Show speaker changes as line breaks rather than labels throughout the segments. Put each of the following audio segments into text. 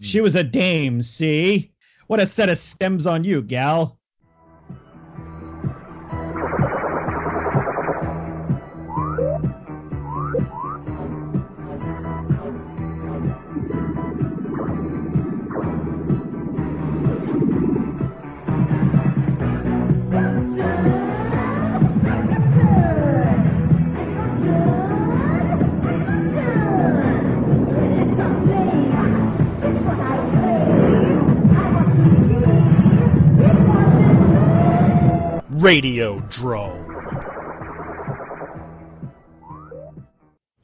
She was a dame, see? What a set of stems on you, gal.
Radio Drome.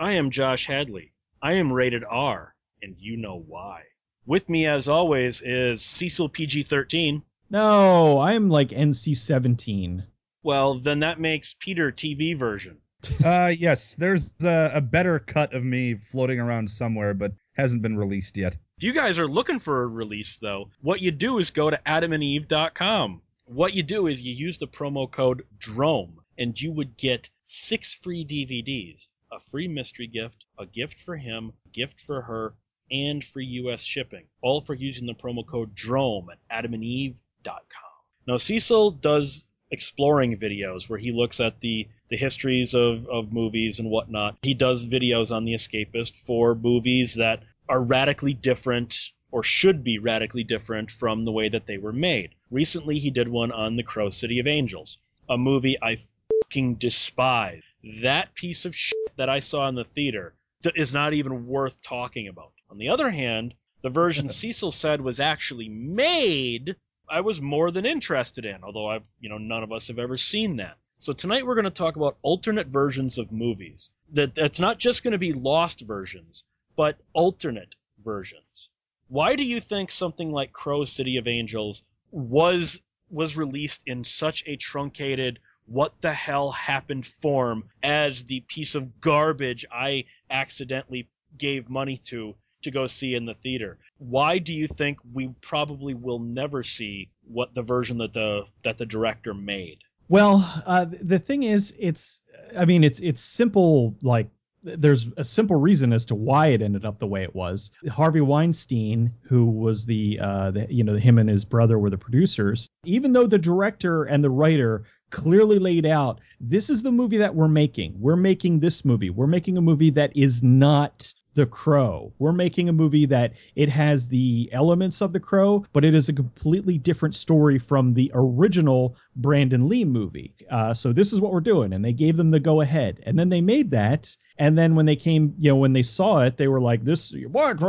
I am Josh Hadley. I am rated R, and you know why. With me, as always, is Cecil PG 13.
No, I'm like NC 17.
Well, then that makes Peter TV version.
uh, yes, there's a, a better cut of me floating around somewhere, but hasn't been released yet.
If you guys are looking for a release, though, what you do is go to adamandeve.com. What you do is you use the promo code DROME, and you would get six free DVDs, a free mystery gift, a gift for him, a gift for her, and free US shipping, all for using the promo code DROME at adamandeve.com. Now, Cecil does exploring videos where he looks at the, the histories of, of movies and whatnot. He does videos on The Escapist for movies that are radically different or should be radically different from the way that they were made. Recently, he did one on The Crow City of Angels, a movie I fucking despise. That piece of shit that I saw in the theater is not even worth talking about. On the other hand, the version Cecil said was actually made, I was more than interested in, although I've, you know, none of us have ever seen that. So tonight we're going to talk about alternate versions of movies. That that's not just going to be lost versions, but alternate versions. Why do you think something like Crow City of Angels was was released in such a truncated what the hell happened form as the piece of garbage I accidentally gave money to to go see in the theater. Why do you think we probably will never see what the version that the that the director made?
Well, uh, the thing is, it's I mean, it's it's simple like there's a simple reason as to why it ended up the way it was. Harvey Weinstein, who was the, uh, the you know, him and his brother were the producers. Even though the director and the writer clearly laid out, this is the movie that we're making. We're making this movie. We're making a movie that is not the Crow. We're making a movie that it has the elements of The Crow, but it is a completely different story from the original Brandon Lee movie. Uh, so this is what we're doing, and they gave them the go ahead, and then they made that. And then when they came, you know, when they saw it, they were like, "This, what?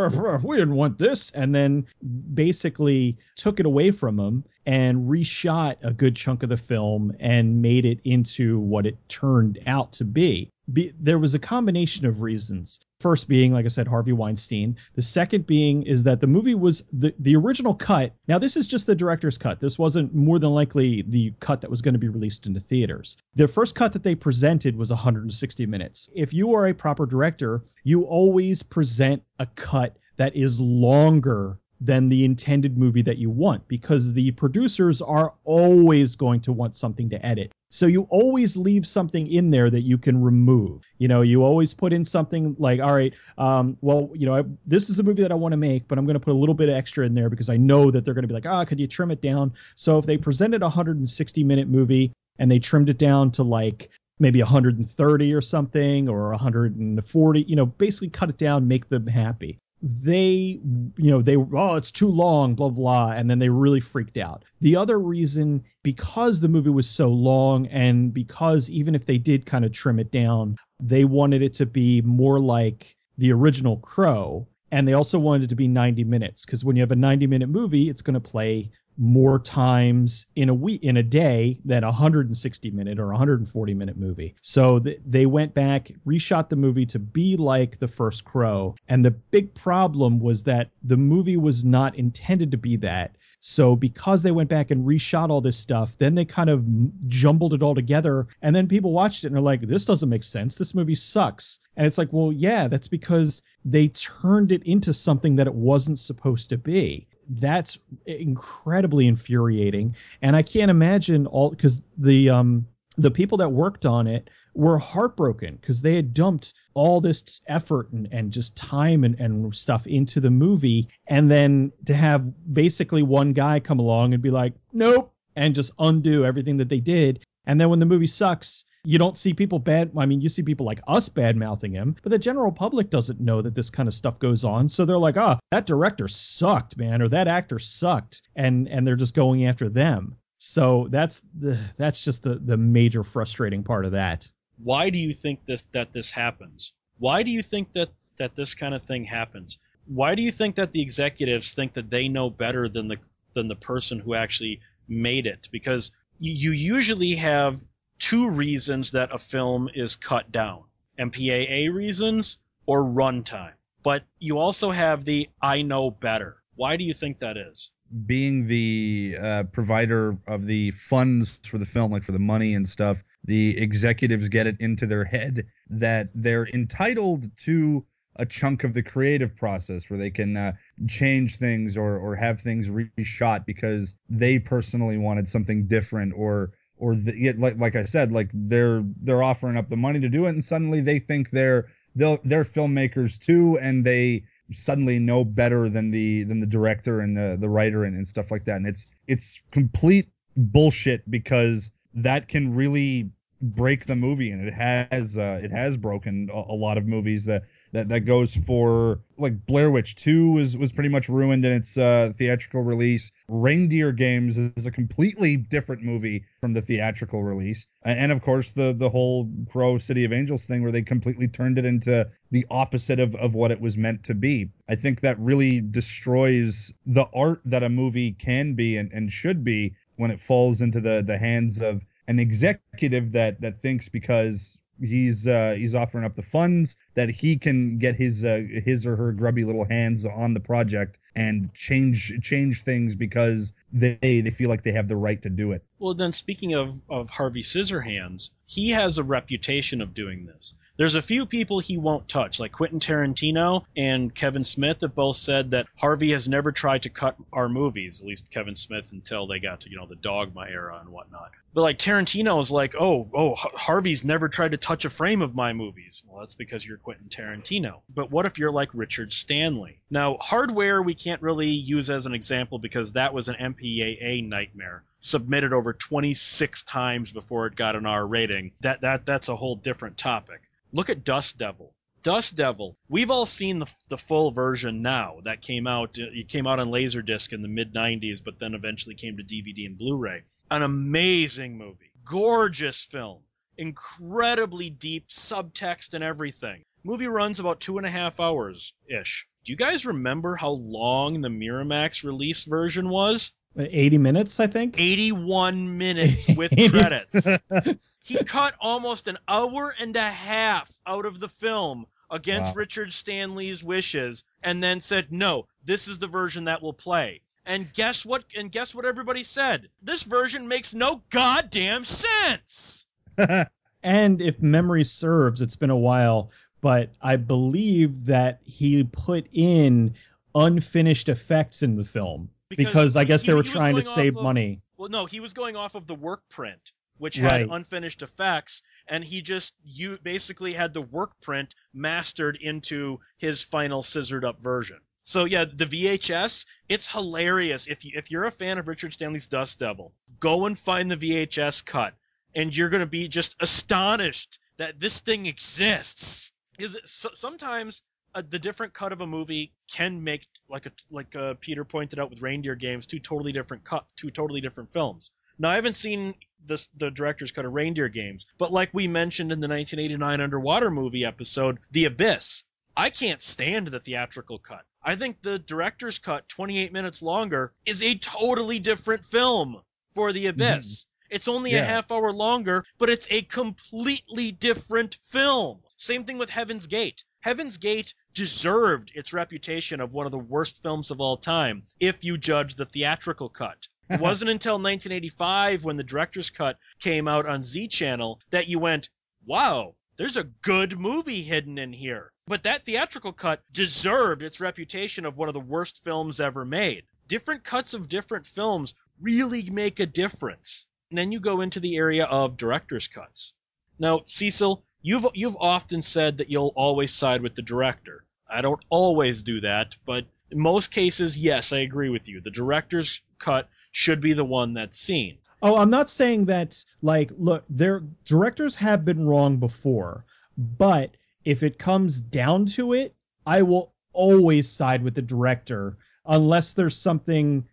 We didn't want this." And then basically took it away from them and reshot a good chunk of the film and made it into what it turned out to be. Be there was a combination of reasons. First being, like I said, Harvey Weinstein. The second being is that the movie was the, the original cut. Now, this is just the director's cut. This wasn't more than likely the cut that was going to be released into theaters. The first cut that they presented was 160 minutes. If you are a proper director, you always present a cut that is longer than the intended movie that you want because the producers are always going to want something to edit. So you always leave something in there that you can remove. You know, you always put in something like, all right, um, well, you know, I, this is the movie that I want to make, but I'm going to put a little bit extra in there because I know that they're going to be like, ah, oh, could you trim it down? So if they presented a 160 minute movie and they trimmed it down to like maybe 130 or something or 140, you know, basically cut it down, make them happy they you know they oh it's too long blah blah and then they really freaked out. The other reason because the movie was so long and because even if they did kind of trim it down they wanted it to be more like the original crow and they also wanted it to be 90 minutes because when you have a 90 minute movie it's going to play more times in a week in a day than a 160 minute or 140 minute movie. So th- they went back, reshot the movie to be like the first Crow, and the big problem was that the movie was not intended to be that. So because they went back and reshot all this stuff, then they kind of jumbled it all together, and then people watched it and they're like, "This doesn't make sense. This movie sucks." And it's like, well, yeah, that's because they turned it into something that it wasn't supposed to be that's incredibly infuriating. And I can't imagine all because the um the people that worked on it were heartbroken because they had dumped all this effort and, and just time and, and stuff into the movie. And then to have basically one guy come along and be like, nope, and just undo everything that they did. And then when the movie sucks, you don't see people bad. I mean, you see people like us bad mouthing him, but the general public doesn't know that this kind of stuff goes on. So they're like, ah, oh, that director sucked, man, or that actor sucked, and and they're just going after them. So that's the that's just the the major frustrating part of that.
Why do you think this that this happens? Why do you think that that this kind of thing happens? Why do you think that the executives think that they know better than the than the person who actually made it? Because you, you usually have two reasons that a film is cut down MPAA reasons or runtime. But you also have the I know better. Why do you think that is?
Being the uh, provider of the funds for the film, like for the money and stuff, the executives get it into their head that they're entitled to a chunk of the creative process where they can uh, change things or or have things reshot because they personally wanted something different or or the, like like I said, like they're they're offering up the money to do it, and suddenly they think they're they're they're filmmakers too, and they suddenly know better than the than the director and the the writer and, and stuff like that, and it's it's complete bullshit because that can really break the movie and it has uh, it has broken a, a, lot of movies that that that goes for like Blair Witch 2 was was pretty much ruined in its uh, theatrical release. Reindeer Games is a completely different movie from the theatrical release. And of course the the whole Crow City of Angels thing where they completely turned it into the opposite of of what it was meant to be. I think that really destroys the art that a movie can be and, and should be when it falls into the the hands of an executive that that thinks because he's uh, he's offering up the funds that he can get his uh, his or her grubby little hands on the project and change change things because they they feel like they have the right to do it.
Well, then speaking of of Harvey Scissorhands, he has a reputation of doing this. There's a few people he won't touch, like Quentin Tarantino and Kevin Smith have both said that Harvey has never tried to cut our movies, at least Kevin Smith until they got to, you know, the Dogma era and whatnot. But like Tarantino is like, oh, oh, Harvey's never tried to touch a frame of my movies. Well, that's because you're Quentin Tarantino. But what if you're like Richard Stanley? Now, hardware we can't really use as an example because that was an MPAA nightmare submitted over 26 times before it got an R rating. That that that's a whole different topic. Look at Dust Devil. Dust Devil. We've all seen the, the full version now that came out. It came out on Laserdisc in the mid 90s, but then eventually came to DVD and Blu-ray. An amazing movie, gorgeous film, incredibly deep subtext and everything. Movie runs about two and a half hours ish. Do you guys remember how long the Miramax release version was?
80 minutes, I think.
81 minutes with credits. he cut almost an hour and a half out of the film against wow. Richard Stanley's wishes and then said, "No, this is the version that will play." And guess what? And guess what everybody said? This version makes no goddamn sense.
and if memory serves, it's been a while, but I believe that he put in unfinished effects in the film because, because I guess he, they were trying to save
of,
money.
Well, no, he was going off of the work print which had right. unfinished effects, and he just you basically had the work print mastered into his final scissored up version. So yeah, the VHS, it's hilarious. If you if you're a fan of Richard Stanley's Dust Devil, go and find the VHS cut, and you're gonna be just astonished that this thing exists. Is so, sometimes uh, the different cut of a movie can make like a like uh, Peter pointed out with Reindeer Games two totally different cut two totally different films. Now I haven't seen this, the director's cut of Reindeer Games, but like we mentioned in the 1989 underwater movie episode, The Abyss, I can't stand the theatrical cut. I think the director's cut, 28 minutes longer, is a totally different film for The Abyss. Mm-hmm. It's only yeah. a half hour longer, but it's a completely different film. Same thing with Heaven's Gate. Heaven's Gate deserved its reputation of one of the worst films of all time if you judge the theatrical cut. It wasn't until 1985 when the director's cut came out on Z Channel that you went, wow, there's a good movie hidden in here. But that theatrical cut deserved its reputation of one of the worst films ever made. Different cuts of different films really make a difference. And then you go into the area of director's cuts. Now, Cecil, you've you've often said that you'll always side with the director. I don't always do that, but in most cases, yes, I agree with you. The director's cut should be the one that's seen.
Oh, I'm not saying that like look, their directors have been wrong before, but if it comes down to it, I will always side with the director unless there's something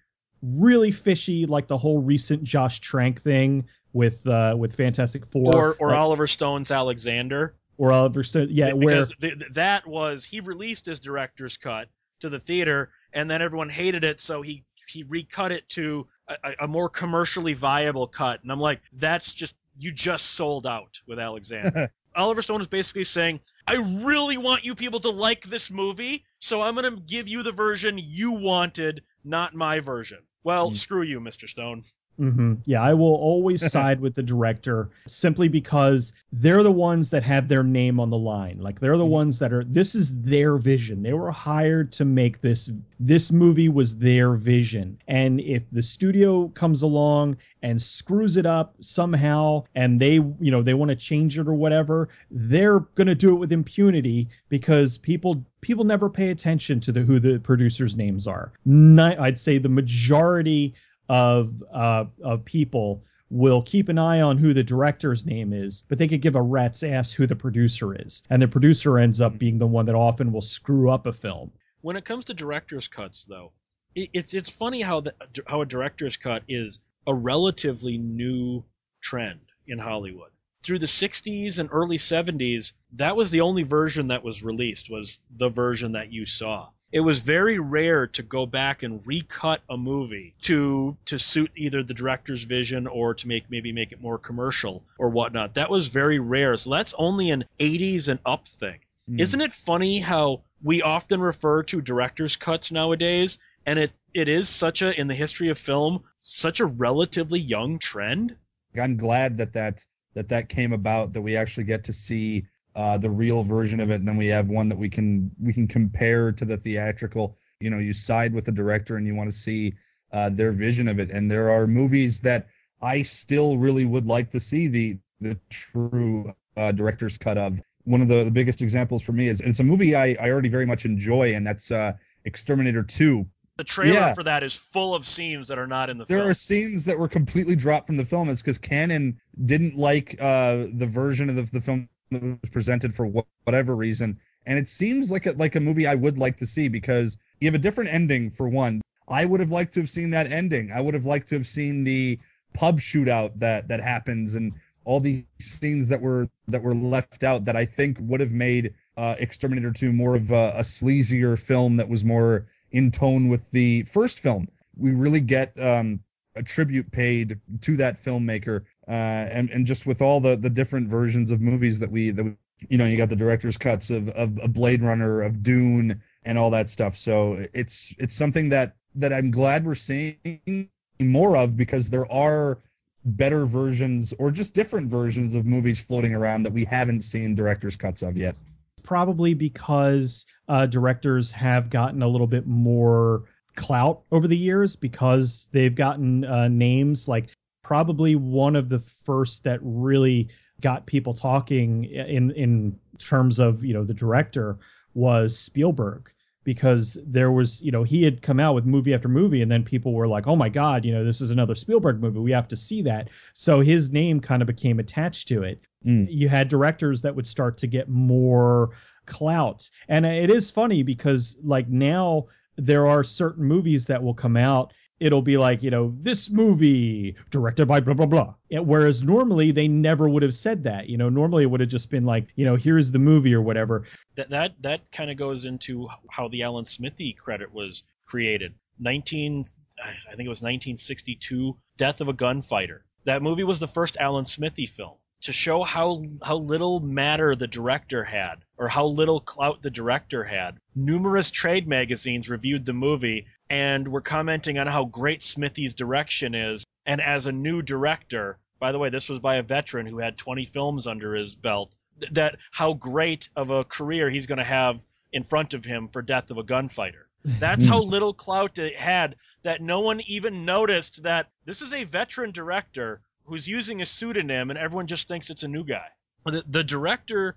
really fishy like the whole recent Josh Trank thing with uh with Fantastic Four
Or or
like-
Oliver Stone's Alexander.
or Oliver Stone. Yeah,
because th- th- that was he released his director's cut to the theater, and then everyone hated it, so he he recut it to a, a- a more commercially viable cut. And I'm like, that's just you just sold out with Alexander. Oliver Stone is basically saying, I really want you people to like this movie, so I'm going to give you the version you wanted, not my version. Well,
Mm.
screw you, Mr. Stone.
Hmm Yeah, I will always side with the director simply because they're the ones that have their name on the line. Like they're the
Mhm.
ones that are this is their vision. They were hired to make this this movie was their vision. And if the studio comes along and screws it up somehow and they, you know, they want to change it or whatever, they're going to do it with impunity because people people never pay attention to the who the producers names are. I'd say the majority of uh, of people will keep an eye on who the director's name is, but they could give a rat's ass who the producer is, and the producer ends up being the one that often will screw up a film.
When it comes to director's cuts, though, it, it's it's funny how the how a director's cut is a relatively new trend in Hollywood. Through the 60s and early 70s, that was the only version that was released was the version that you saw. It was very rare to go back and recut a movie to to suit either the director's vision or to make maybe make it more commercial or whatnot. That was very rare. So that's only an 80s and up thing.
Hmm.
Isn't it funny how we often refer to director's cuts nowadays, and it it is such a in the history of film such a relatively young trend?
I'm glad that that that that came about that we actually get to see uh, the real version of it, and then we have one that we can we can compare to the theatrical. You know, you side with the director and you want to see uh, their vision of it. And there are movies that I still really would like to see the the true uh, director's cut of. One of the, the biggest examples for me is it's a movie I, I already very much enjoy, and that's uh, Exterminator 2.
The trailer
Yeah.
for that is full of scenes that are not in the film.
There
film.
are scenes that were completely dropped from the film. It's because Cannon didn't like uh, the version of the, the film was presented for wh- whatever reason. And it seems like a, like a movie I would like to see because you have a different ending for one. I would have liked to have seen that ending. I would have liked to have seen the pub shootout that that happens and all these scenes that were that were left out that I think would have made uh, Exterminator 2 more of a, a sleazier film that was more in tone with the first film. We really get um, a tribute paid to that filmmaker, uh, and and just with all the the different versions of movies that we that we, you know you got the director's cuts of, of Blade Runner, of Dune, and all that stuff. So it's it's something that that I'm glad we're seeing more of because there are better versions or just different versions of movies floating around that we haven't seen director's cuts of yet.
Probably because uh, directors have gotten a little bit more clout over the years because they've gotten uh, names like probably one of the first that really got people talking in in terms of you know the director was Spielberg because there was you know he had come out with movie after movie and then people were like oh my god you know this is another Spielberg movie. We have to see that. So his name kind of became attached to it.
Mm.
you had directors that would start to get more clout. And it is funny because like now there are certain movies that will come out it'll be like you know this movie directed by blah blah blah And whereas normally they never would have said that you know normally it would have just been like you know here's the movie or whatever
that that that kind of goes into how the Alan Smithee credit was created. 19 I think it was 1962 Death of a Gunfighter. That movie was the first Alan Smithee film to show how how little matter the director had or how little clout the director had. Numerous trade magazines reviewed the movie and were commenting on how great Smithee's direction is and as a new director, by the way, this was by a veteran who had 20 films under his belt, that how great of a career he's going to have in front of him for Death of a Gunfighter. That's how little clout it had that no one even noticed that this is a veteran director who's using a pseudonym and everyone just thinks it's a new guy. The, the director,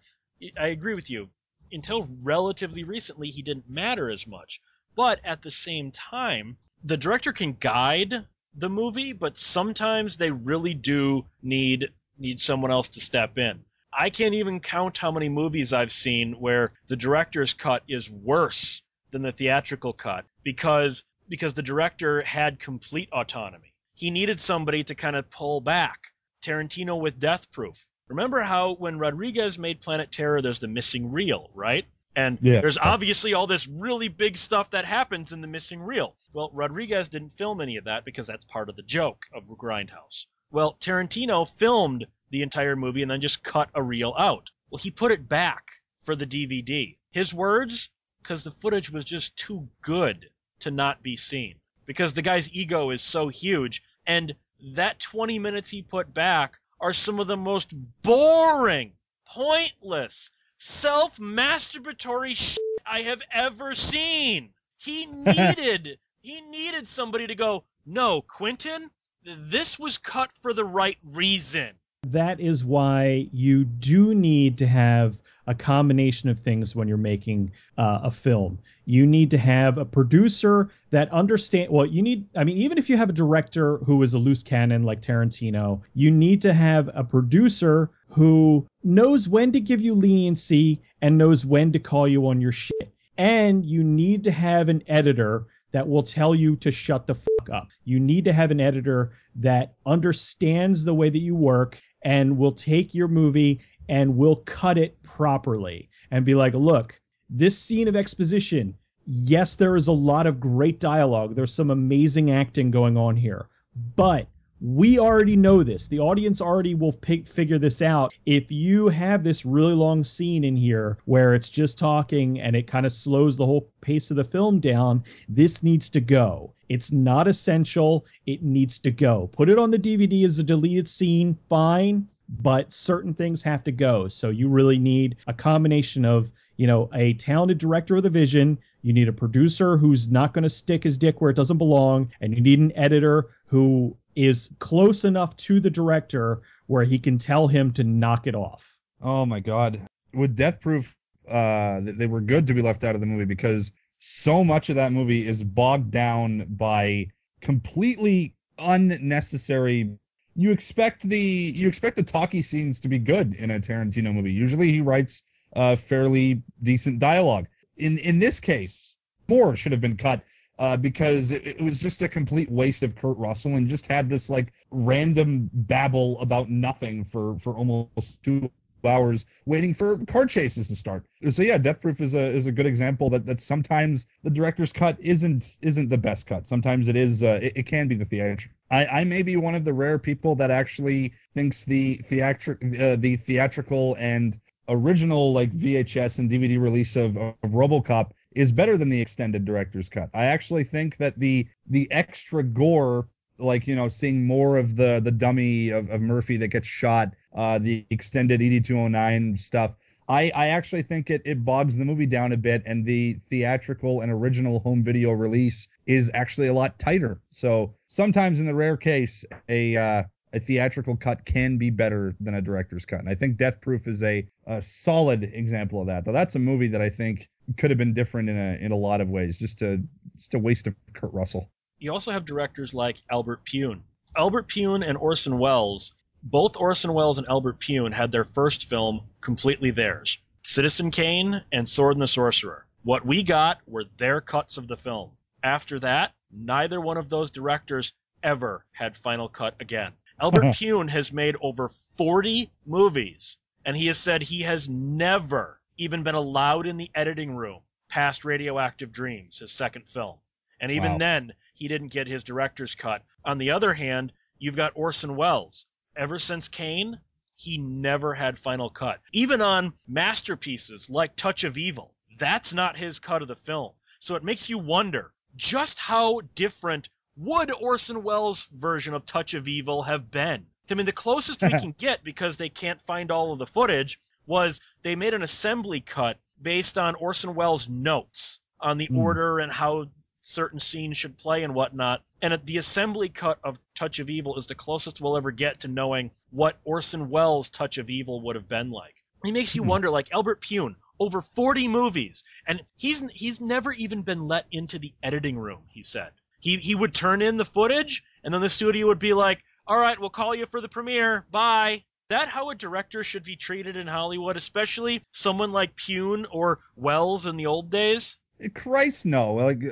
I agree with you. Until relatively recently, he didn't matter as much. But at the same time, the director can guide the movie, but sometimes they really do need need someone else to step in. I can't even count how many movies I've seen where the director's cut is worse than the theatrical cut because because the director had complete autonomy. He needed somebody to kind of pull back. Tarantino with Death Proof. Remember how when Rodriguez made Planet Terror, there's the missing reel, right? And
Yeah.
there's obviously all this really big stuff that happens in the missing reel. Well, Rodriguez didn't film any of that because that's part of the joke of Grindhouse. Well, Tarantino filmed the entire movie and then just cut a reel out. Well, he put it back for the DVD. His words, because the footage was just too good to not be seen. Because the guy's ego is so huge, and that 20 minutes he put back are some of the most boring, pointless, self masturbatory shit I have ever seen. He needed he needed somebody to go, "No, Quentin, this was cut for the right reason."
that is why you do need to have a combination of things when you're making uh, a film. You need to have a producer that understand. Well, you need. I mean, even if you have a director who is a loose cannon like Tarantino, you need to have a producer who knows when to give you leniency and knows when to call you on your shit. And you need to have an editor that will tell you to shut the fuck up. You need to have an editor that understands the way that you work and will take your movie and will cut it properly and be like, look, this scene of exposition, yes, there is a lot of great dialogue. There's some amazing acting going on here, but we already know this. The audience already will pick, figure this out. If you have this really long scene in here where it's just talking and it kind of slows the whole pace of the film down, this needs to go. It's not essential. It needs to go. Put it on the DVD as a deleted scene, fine, but certain things have to go. So you really need a combination of, you know, a talented director of the vision. You need a producer who's not going to stick his dick where it doesn't belong, and you need an editor who is close enough to the director where he can tell him to knock it off.
Oh my god. With Death Proof, uh they were good to be left out of the movie because so much of that movie is bogged down by completely unnecessary you expect the you expect the talkie scenes to be good in a Tarantino movie. Usually he writes uh fairly decent dialogue. In in this case, more should have been cut uh, because it, it was just a complete waste of Kurt Russell and just had this like random babble about nothing for for almost two hours waiting for car chases to start. So yeah, Death Proof is a is a good example that that sometimes the director's cut isn't isn't the best cut. Sometimes it is uh, it, it can be the theatrical. I, I may be one of the rare people that actually thinks the theatric uh, the theatrical and original like VHS and DVD release of, of RoboCop is better than the extended director's cut. I actually think that the the extra gore, like you know, seeing more of the the dummy of, of Murphy that gets shot, uh, the extended ED two hundred nine stuff. I, I actually think it, it bogs the movie down a bit, and the theatrical and original home video release is actually a lot tighter. So sometimes, in the rare case, a uh, a theatrical cut can be better than a director's cut. And I think Death Proof is a, a solid example of that. Though that's a movie that I think could have been different in a in a lot of ways. Just a just a waste of Kurt Russell.
You also have directors like Albert Pyun. Albert Pyun and Orson Welles, both Orson Welles and Albert Pyun had their first film completely theirs. Citizen Kane and Sword and the Sorcerer. What we got were their cuts of the film. After that, neither one of those directors ever had final cut again. Albert Pyun has made over 40 movies, and he has said he has never even been allowed in the editing room past Radioactive Dreams, his second film. And even
Wow.
then, he didn't get his director's cut. On the other hand, you've got Orson Welles. Ever since Kane, he never had final cut. Even on masterpieces like Touch of Evil, that's not his cut of the film. So it makes you wonder just how different would Orson Welles' version of Touch of Evil have been? I mean, the closest we can get because they can't find all of the footage was they made an assembly cut based on Orson Welles' notes on the
Hmm.
order and how certain scenes should play and whatnot. And the assembly cut of Touch of Evil is the closest we'll ever get to knowing what Orson Welles' Touch of Evil would have been like. It makes you
Hmm.
wonder, like Albert Pyun, over 40 movies, and he's he's never even been let into the editing room. He said he he would turn in the footage, and then the studio would be like, "All right, we'll call you for the premiere. Bye." That how a director should be treated in Hollywood, especially someone like Pyun or Welles in the old days.
Christ, no. Like,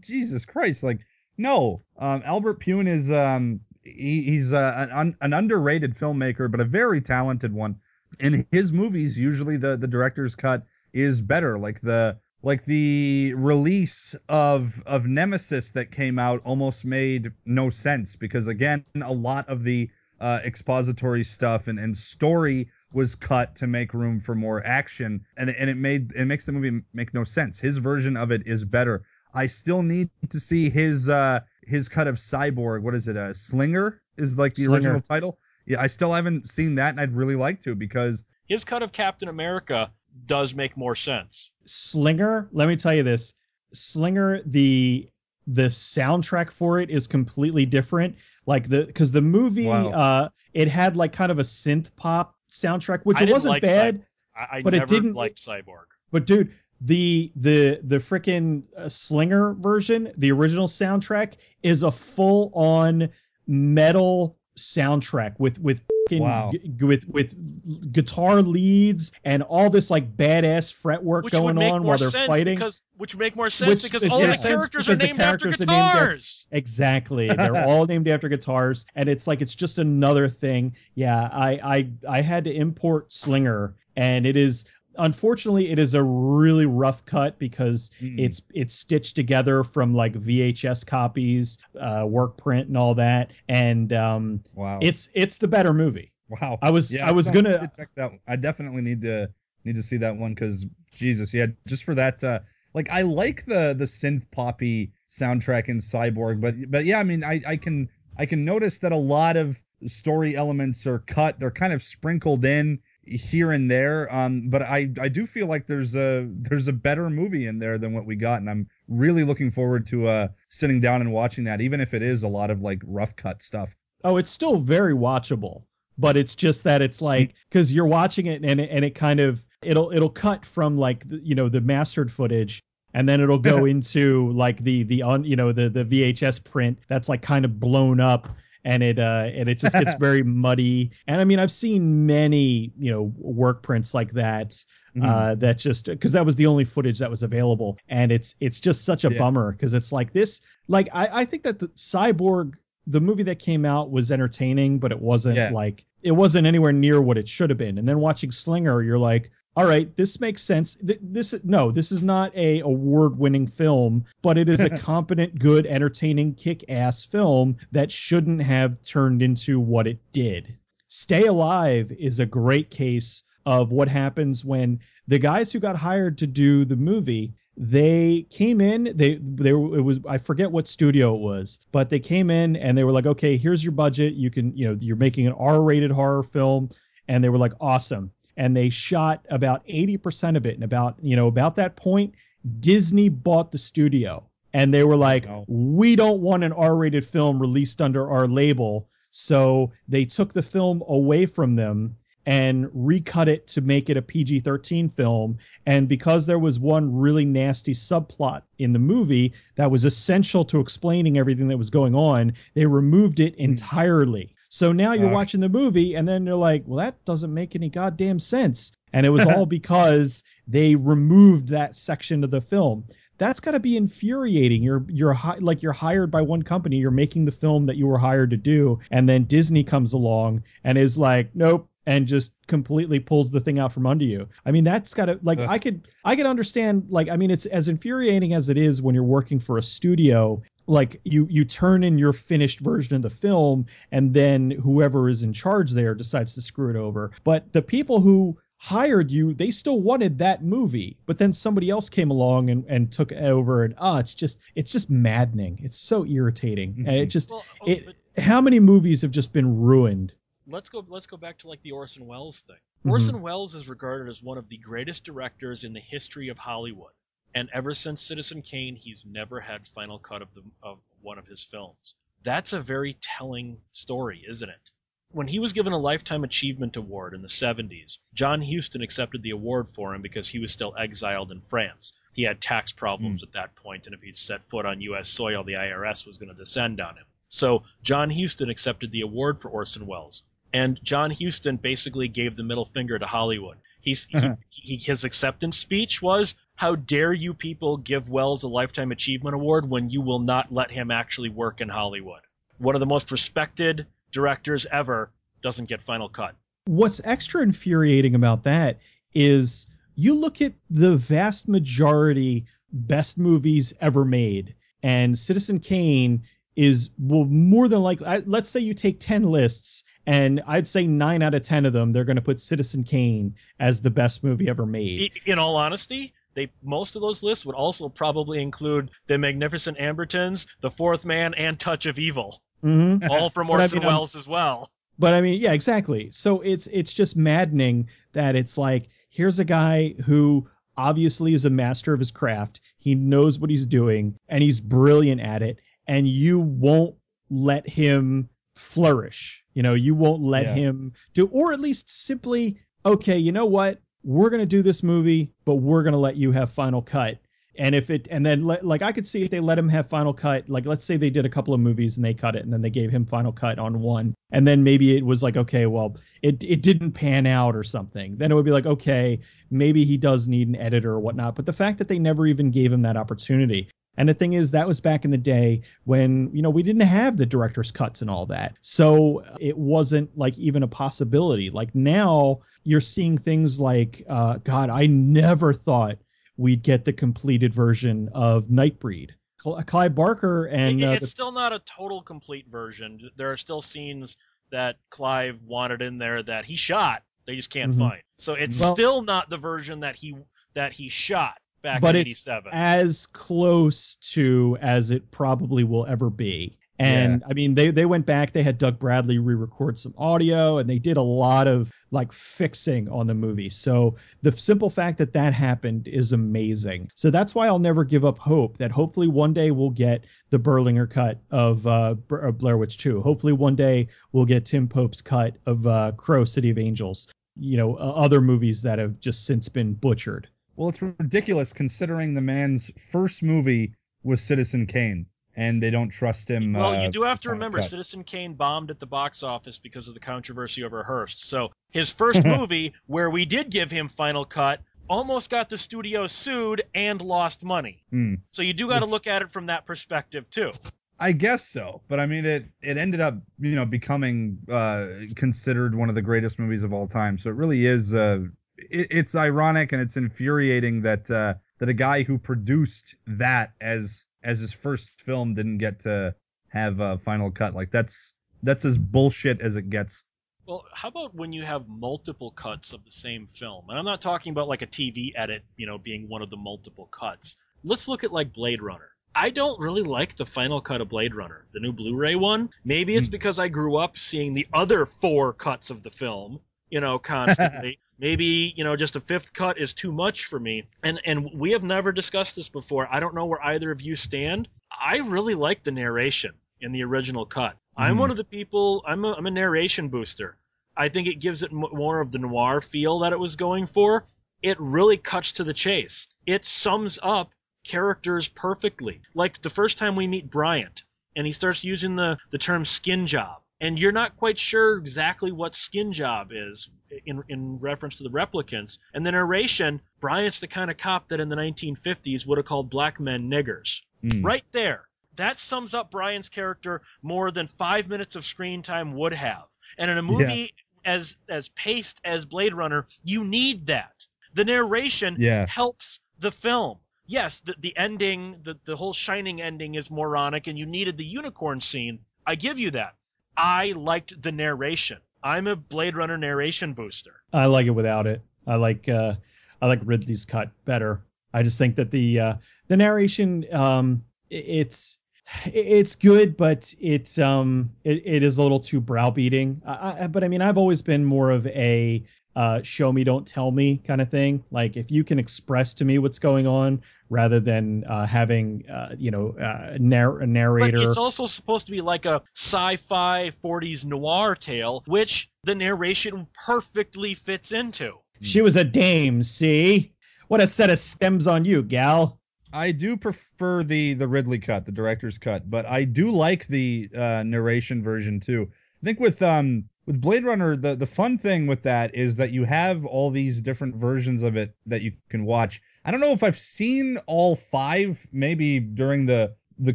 Jesus Christ. Like, no. Um, Albert Pyun is um, he, he's uh, an, an underrated filmmaker, but a very talented one. In his movies, usually the the director's cut is better. Like the like the release of of Nemesis that came out almost made no sense because again, a lot of the uh, expository stuff and, and story was cut to make room for more action and, and it made it makes the movie make no sense his version of it is better i still need to see his uh his cut of cyborg what is it uh slinger is like the
Slinger.
original title yeah i still haven't seen that and i'd really like to because
His cut of Captain America does make more sense.
Slinger, let me tell you this. Slinger, the the soundtrack for it is completely different. Like the because the movie
Wow.
uh it had like kind of a synth pop soundtrack, which
I
it
didn't
wasn't
like
bad.
I, I
But it
never
didn't-
liked Cyborg.
But dude, the the the freaking uh, Slinger version, the original soundtrack is a full on metal soundtrack with with fucking
Wow.
g- with with guitar leads and all this like badass fretwork
Which
going on while they're fighting.
because which would make more sense
Which
because
makes
all the characters are
because the
named after
characters are named after-
guitars.
Exactly. They're all named after guitars, and it's like it's just another thing. Yeah, I I I had to import Slinger, and it is unfortunately it is a really rough cut because
mm,
it's it's stitched together from like VHS copies, uh, work print, and all that, and um,
wow.
it's it's the better movie.
wow.
I was
yeah
I was gonna
to check that i definitely need to need to see that one because jesus yeah just for that uh like i like the the synth poppy soundtrack in cyborg but but yeah i mean i i can i can notice that a lot of story elements are cut. They're kind of sprinkled in here and there um but i i do feel like there's a there's a better movie in there than what we got and i'm really looking forward to uh sitting down and watching that even if it is a lot of like rough cut stuff.
Oh, it's still very watchable, but it's just that it's like because you're watching it and it, and it kind of it'll it'll cut from like the, you know the mastered footage and then it'll go into like the the on you know the the VHS print that's like kind of blown up and it uh and it just gets very muddy and I mean I've seen many you know work prints like that
Mm-hmm.
uh that just because that was the only footage that was available and it's it's just such a
Yeah.
bummer because it's like this like I, I think that the cyborg the movie that came out was entertaining but it wasn't
Yeah.
like it wasn't anywhere near what it should have been. And then watching slinger you're like all right this makes sense. Th- this no this is not a award winning film but it is a competent good entertaining kick-ass film that shouldn't have turned into what it did. Stay alive is a great case of what happens when the guys who got hired to do the movie they came in they they it was i forget what studio it was but they came in and they were like okay here's your budget. You can you know you're making an r-rated horror film. And they were like awesome. And they shot about 80% of it. And about you know about that point disney bought the studio. And they were like we don't want an r-rated film released under our label. So they took the film away from them and recut it to make it a PG-13 film and because there was one really nasty subplot in the movie that was essential to explaining everything that was going on, they removed it hmm. entirely. So now you're watching the movie and then you're like, well, that doesn't make any goddamn sense. And it was all because they removed that section of the film. That's got to be infuriating. You're you're hi- like you're hired by one company, you're making the film that you were hired to do, and then Disney comes along and is like, nope, and just completely pulls the thing out from under you. I mean, that's got to like
Ugh.
I could I could understand like I mean it's as infuriating as it is when you're working for a studio like you you turn in your finished version of the film and then whoever is in charge there decides to screw it over. But the people who hired you, they still wanted that movie, but then somebody else came along and, and took it over and ah, it's just it's just maddening. It's so irritating. And it just
Well, oh,
it
but
how many movies have just been ruined?
Let's go let's go back to like the Orson Welles thing.
Mhm.
Orson Welles is regarded as one of the greatest directors in the history of Hollywood. and ever since Citizen Kane, he's never had final cut of the of one of his films. That's a very telling story, isn't it? When he was given a Lifetime Achievement Award in the 70s, John Huston accepted the award for him because he was still exiled in France. He had tax problems
Hmm.
at that point, and if he'd set foot on U.S. soil, the IRS was going to descend on him. So John Huston accepted the award for Orson Welles. And John Huston basically gave the middle finger to Hollywood. He's, he, mm-hmm. he, his acceptance speech was, How dare you people give Welles a Lifetime Achievement Award when you will not let him actually work in Hollywood? One of the most respected directors ever doesn't get final cut.
What's extra infuriating about that is you look at the vast majority best movies ever made, and Citizen Kane is well more than likely. I- Let's say you take ten lists, and I'd say nine out of ten of them they're going to put Citizen Kane as the best movie ever made.
In all honesty, they most of those lists would also probably include The Magnificent Ambersons, The Fourth Man, and Touch of Evil,
hmm
all from
But I
Orson
mean, I'm-
Welles as well.
But I mean, yeah, exactly. So it's it's just maddening that it's like here's a guy who obviously is a master of his craft. He knows what he's doing and he's brilliant at it and you won't let him flourish. You know, you won't let
Yeah.
him do or at least simply okay, you know what? We're going to do this movie, but we're going to let you have final cut. And if it, and then let, like I could see if they let him have final cut, like let's say they did a couple of movies and they cut it and then they gave him final cut on one. And then maybe it was like, okay, well, it, it didn't pan out or something. Then it would be like, okay, maybe he does need an editor or whatnot. But the fact that they never even gave him that opportunity. And the thing is, that was back in the day when, you know, we didn't have the director's cuts and all that. So it wasn't like even a possibility. Like now you're seeing things like, uh, God, I never thought we'd get the completed version of Nightbreed. Clive Barker and uh,
it's
the-
still not a total complete version. There are still scenes that Clive wanted in there that he shot. They just can't
Mhm.
find. So it's
Well-
still not the version that he that he shot back
but
in
it's
'87.
as close to as it probably will ever be. And I mean, they they went back. They had Doug Bradley re-record some audio, and they did a lot of like fixing on the movie. So the simple fact that that happened is amazing. So that's why I'll never give up hope that hopefully one day we'll get the Berlinger cut of uh, Blair Witch 2. Hopefully one day we'll get Tim Pope's cut of uh, Crow City of Angels. You know, uh, other movies that have just since been butchered.
Well, it's ridiculous considering the man's first movie was Citizen Kane, and they don't trust him.
Well,
uh,
you do have to remember,
cut.
Citizen Kane bombed at the box office because of the controversy over Hearst. So his first movie, where we did give him final cut, almost got the studio sued and lost money.
Hmm.
So you do got to look at it from that perspective too.
I guess so, but I mean, it it ended up you know becoming uh, considered one of the greatest movies of all time. So it really is. Uh, it, it's ironic and it's infuriating that uh, that a guy who produced that as as his first film didn't get to have a final cut. Like that's that's as bullshit as it gets.
Well, how about when you have multiple cuts of the same film? And I'm not talking about like a TV edit, you know, being one of the multiple cuts. Let's look at like Blade Runner. I don't really like the final cut of Blade Runner, the new Blu-ray one. Maybe it's
Hmm.
because I grew up seeing the other four cuts of the film, you know, constantly. Maybe, you know, just a fifth cut is too much for me. And and we have never discussed this before. I don't know where either of you stand. I really like the narration in the original cut. I'm
Hmm.
one of the people. I'm a, I'm a narration booster. I think it gives it m- more of the noir feel that it was going for. It really cuts to the chase. It sums up characters perfectly. Like the first time we meet Bryant, and he starts using the, the term skin job. And you're not quite sure exactly what skin job is in, in reference to the replicants. And the narration, Bryant's the kind of cop that in the 1950s would have called black men niggers.
Hmm.
Right there. That sums up Bryant's character more than five minutes of screen time would have. And in a movie as as paced as Blade Runner, you need that. The narration
Yeah.
helps the film. Yes, the, the ending, the, the whole shining ending is moronic, and you needed the unicorn scene. I give you that. I liked the narration. I'm a Blade Runner narration booster.
I like it without it. I like uh I like Ridley's cut better. I just think that the uh the narration um it's it's good but it's um it, it is a little too browbeating. I, I, but I mean I've always been more of a uh, show me, don't tell me kind of thing. Like if you can express to me what's going on rather than uh, having, uh, you know, uh, narr- a narrator.
But it's also supposed to be like a sci-fi 40s noir tale, which the narration perfectly fits into.
She was a dame, see? What a set of stems on you, gal.
I do prefer the the Ridley cut, the director's cut, but I do like the uh, narration version too. I think with um with Blade Runner, the the fun thing with that is that you have all these different versions of it that you can watch. I don't know if I've seen all five, maybe during the the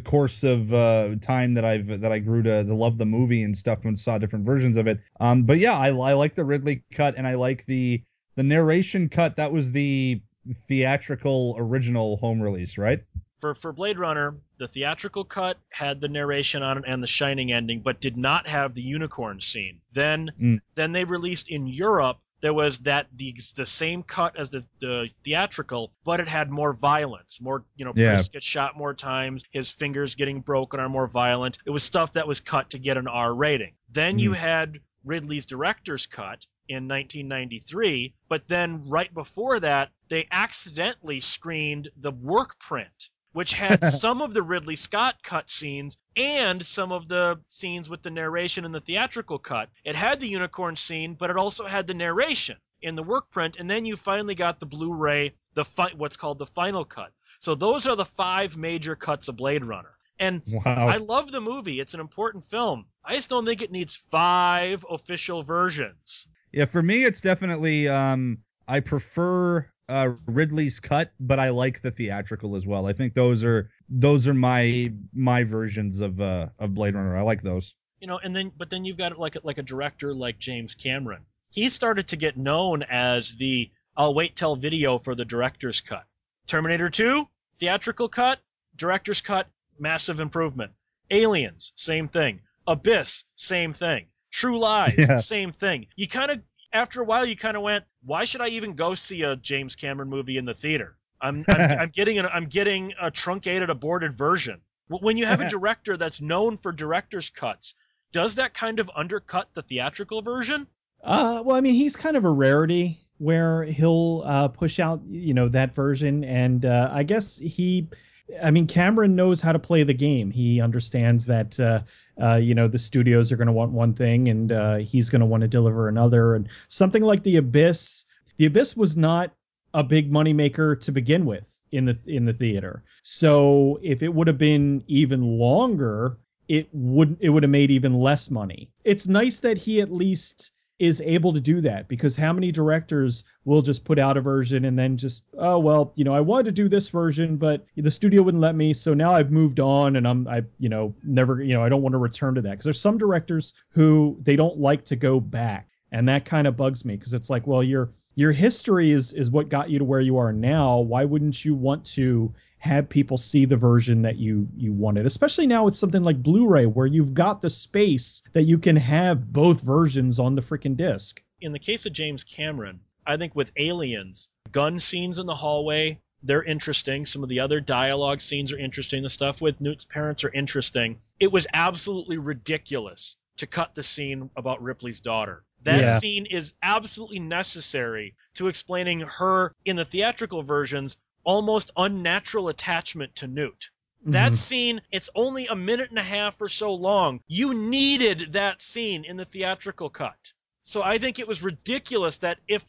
course of uh, time that I've that I grew to, to love the movie and stuff and saw different versions of it. Um, but yeah, I, I like the Ridley cut and I like the the narration cut. That was the theatrical original home release, right?
For for Blade Runner, the theatrical cut had the narration on it and the shining ending, but did not have the unicorn scene. Then
Mm.
then they released in Europe there was that the the same cut as the, the theatrical, but it had more violence, more you know,
Yeah.
Pris gets shot more times, his fingers getting broken are more violent. It was stuff that was cut to get an R rating. Then you had Ridley's director's cut in 1993, but then right before that, they accidentally screened the work print, which had some of the Ridley Scott cut scenes and some of the scenes with the narration in the theatrical cut. It had the unicorn scene, but it also had the narration in the work print, and then you finally got the Blu-ray, the fi- what's called the final cut. So those are the five major cuts of Blade Runner. And
Wow.
I love the movie. It's an important film. I just don't think it needs five official versions.
Yeah, for me, it's definitely um, I prefer uh, Ridley's cut, but I like the theatrical as well. I think those are those are my my versions of uh, of Blade Runner. I like those.
You know, and then but then you've got like a, like a director like James Cameron. He started to get known as the I'll wait till video for the director's cut. Terminator 2, theatrical cut, director's cut, massive improvement. Aliens, same thing. Abyss, same thing. True Lies,
Yeah.
same thing. You kind of after a while you kind of went, why should I even go see a James Cameron movie in the theater? I'm I'm, I'm getting an, I'm getting a truncated aborted version. When you have a director that's known for director's cuts, does that kind of undercut the theatrical version?
Uh, well, I mean, he's kind of a rarity where he'll uh, push out, you know, that version, and uh, I guess he, I mean, Cameron knows how to play the game. He understands that, uh, uh, you know, the studios are going to want one thing, and uh, he's going to want to deliver another, and something like the Abyss. The Abyss was not a big moneymaker to begin with in the in the theater. So if it would have been even longer, it would it would have made even less money. It's nice that he at least is able to do that because how many directors will just put out a version and then just oh well you know I wanted to do this version but the studio wouldn't let me so now I've moved on and I'm I you know never you know I don't want to return to that. Because there's some directors who they don't like to go back and that kind of bugs me because it's like well your your history is is what got you to where you are now. Why wouldn't you want to have people see the version that you you wanted especially now with something like blu-ray where you've got the space that you can have both versions on the freaking disc
In the case of James Cameron, I think with Aliens, gun scenes in the hallway, they're interesting. Some of the other dialogue scenes are interesting. The stuff with Newt's parents are interesting. It was absolutely ridiculous to cut the scene about Ripley's daughter. That
Yeah.
scene is absolutely necessary to explaining her in the theatrical versions almost unnatural attachment to Newt. That
Mhm.
scene, it's only a minute and a half or so long. You needed that scene in the theatrical cut. So I think it was ridiculous that if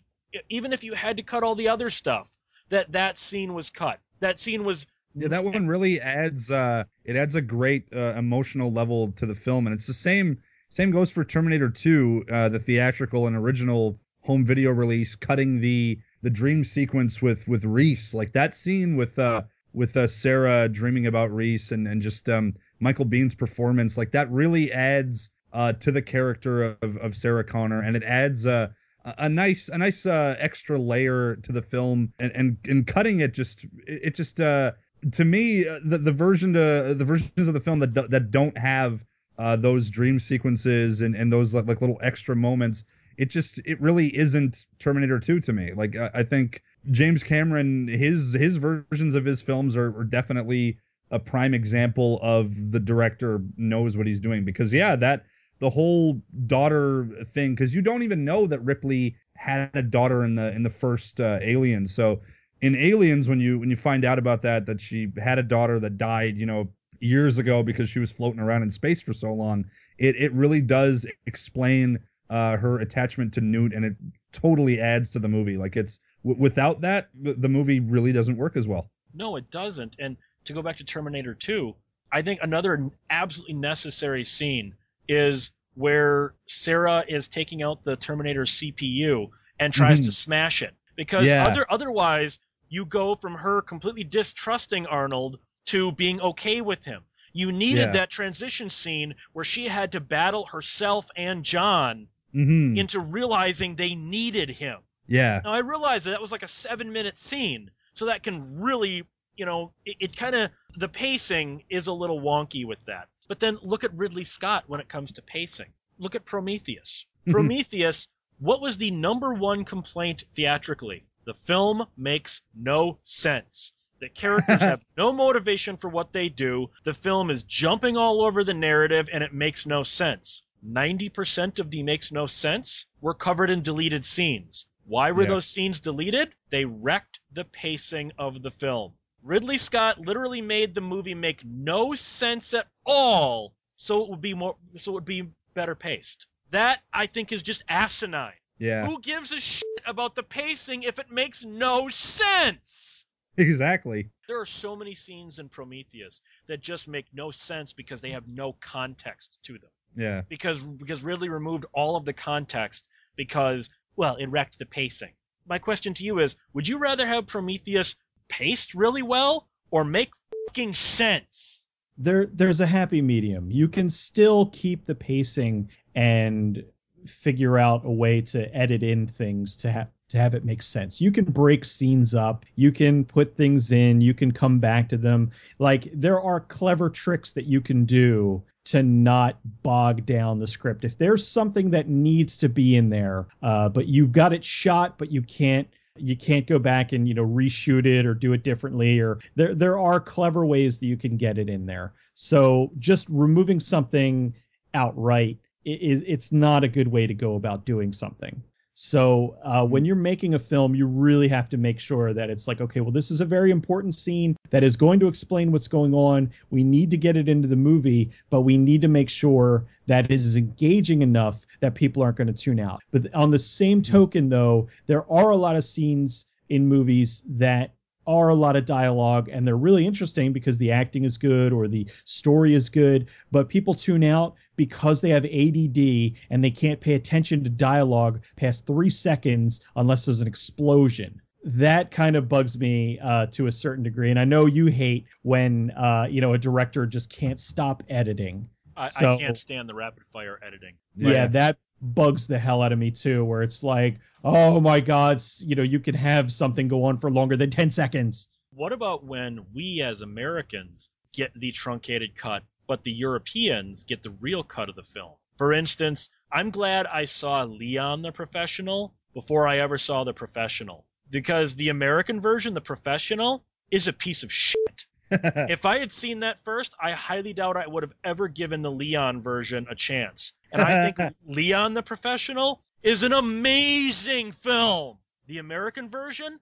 even if you had to cut all the other stuff, that that scene was cut. That scene was
Yeah, that one really adds uh it adds a great uh, emotional level to the film and it's the same same goes for Terminator 2, uh the theatrical and original home video release cutting the the dream sequence with with Reese. Like that scene with uh with uh, Sarah dreaming about Reese and and just um Michael Biehn's performance like that really adds uh to the character of of Sarah Connor and it adds uh a nice a nice uh, extra layer to the film and and, and cutting it just it, just uh to me uh, the the version to the versions of the film that that don't have uh those dream sequences and and those like, like little extra moments it just it really isn't Terminator 2 to me like I, I think James Cameron his his versions of his films are, are definitely a prime example of the director knows what he's doing because yeah that the whole daughter thing because you don't even know that Ripley had a daughter in the in the first uh, Aliens. So in Aliens, when you when you find out about that, that she had a daughter that died, you know, years ago because she was floating around in space for so long, it it really does explain uh, her attachment to Newt, and it totally adds to the movie. Like it's w- without that, the, the movie really doesn't work as well.
No, it doesn't. And to go back to Terminator 2, I think another absolutely necessary scene is where Sarah is taking out the Terminator CPU and tries
Mhm.
to smash it. Because
Yeah.
other otherwise you go from her completely distrusting Arnold to being okay with him. You needed
Yeah.
that transition scene where she had to battle herself and John
hmm
into realizing they needed him.
Yeah.
Now I realize that that was like a seven minute scene, so that can really, you know, it, it kind of the pacing is a little wonky with that. But then look at Ridley Scott when it comes to pacing. Look at Prometheus. Prometheus. What was the number one complaint theatrically? The film makes no sense. The characters have no motivation for what they do. The film is jumping all over the narrative and it makes no sense. 90% of the makes no sense were covered in deleted scenes. Why were
Yeah.
those scenes deleted? They wrecked the pacing of the film. Ridley Scott literally made the movie make no sense at all, so it would be more so it would be better paced. That I think is just asinine.
Yeah.
Who gives a shit about the pacing if it makes no sense?
Exactly.
There are so many scenes in Prometheus that just make no sense because they have no context to them.
Yeah.
Because because Ridley removed all of the context because well, it wrecked the pacing. My question to you is, would you rather have Prometheus paced really well or make fucking sense?
there there's a happy medium. You can still keep the pacing and figure out a way to edit in things to have to have it make sense. You can break scenes up, you can put things in, you can come back to them. Like there are clever tricks that you can do to not bog down the script. If there's something that needs to be in there, uh, but you've got it shot, but you can't you can't go back and you know reshoot it or do it differently or there there are clever ways that you can get it in there so just removing something outright i i- it's not a good way to go about doing something so uh, when you're making a film you really have to make sure that it's like okay well this is a very important scene that is going to explain what's going on. We need to get it into the movie but we need to make sure that it is engaging enough that people aren't going to tune out. But on the same token though there are a lot of scenes in movies that are a lot of dialogue and they're really interesting because the acting is good or the story is good but people tune out because they have ADD and they can't pay attention to dialogue past 3 seconds unless there's an explosion. That kind of bugs me uh, to a certain degree and I know you hate when uh, you know a director just can't stop editing.
I,
So-
I can't stand the rapid fire editing.
yeah, that bugs the hell out of me too. Where it's like, oh my god, you know, you can have something go on for longer than ten seconds.
What about when we as Americans get the truncated cut, but the Europeans get the real cut of the film? For instance, I'm glad I saw Leon the Professional before I ever saw the Professional. Because the American version, the Professional, is a piece of shit. if I had seen that first, I highly doubt I would have ever given the Leon version a chance. And I think Leon the Professional is an amazing film. The American version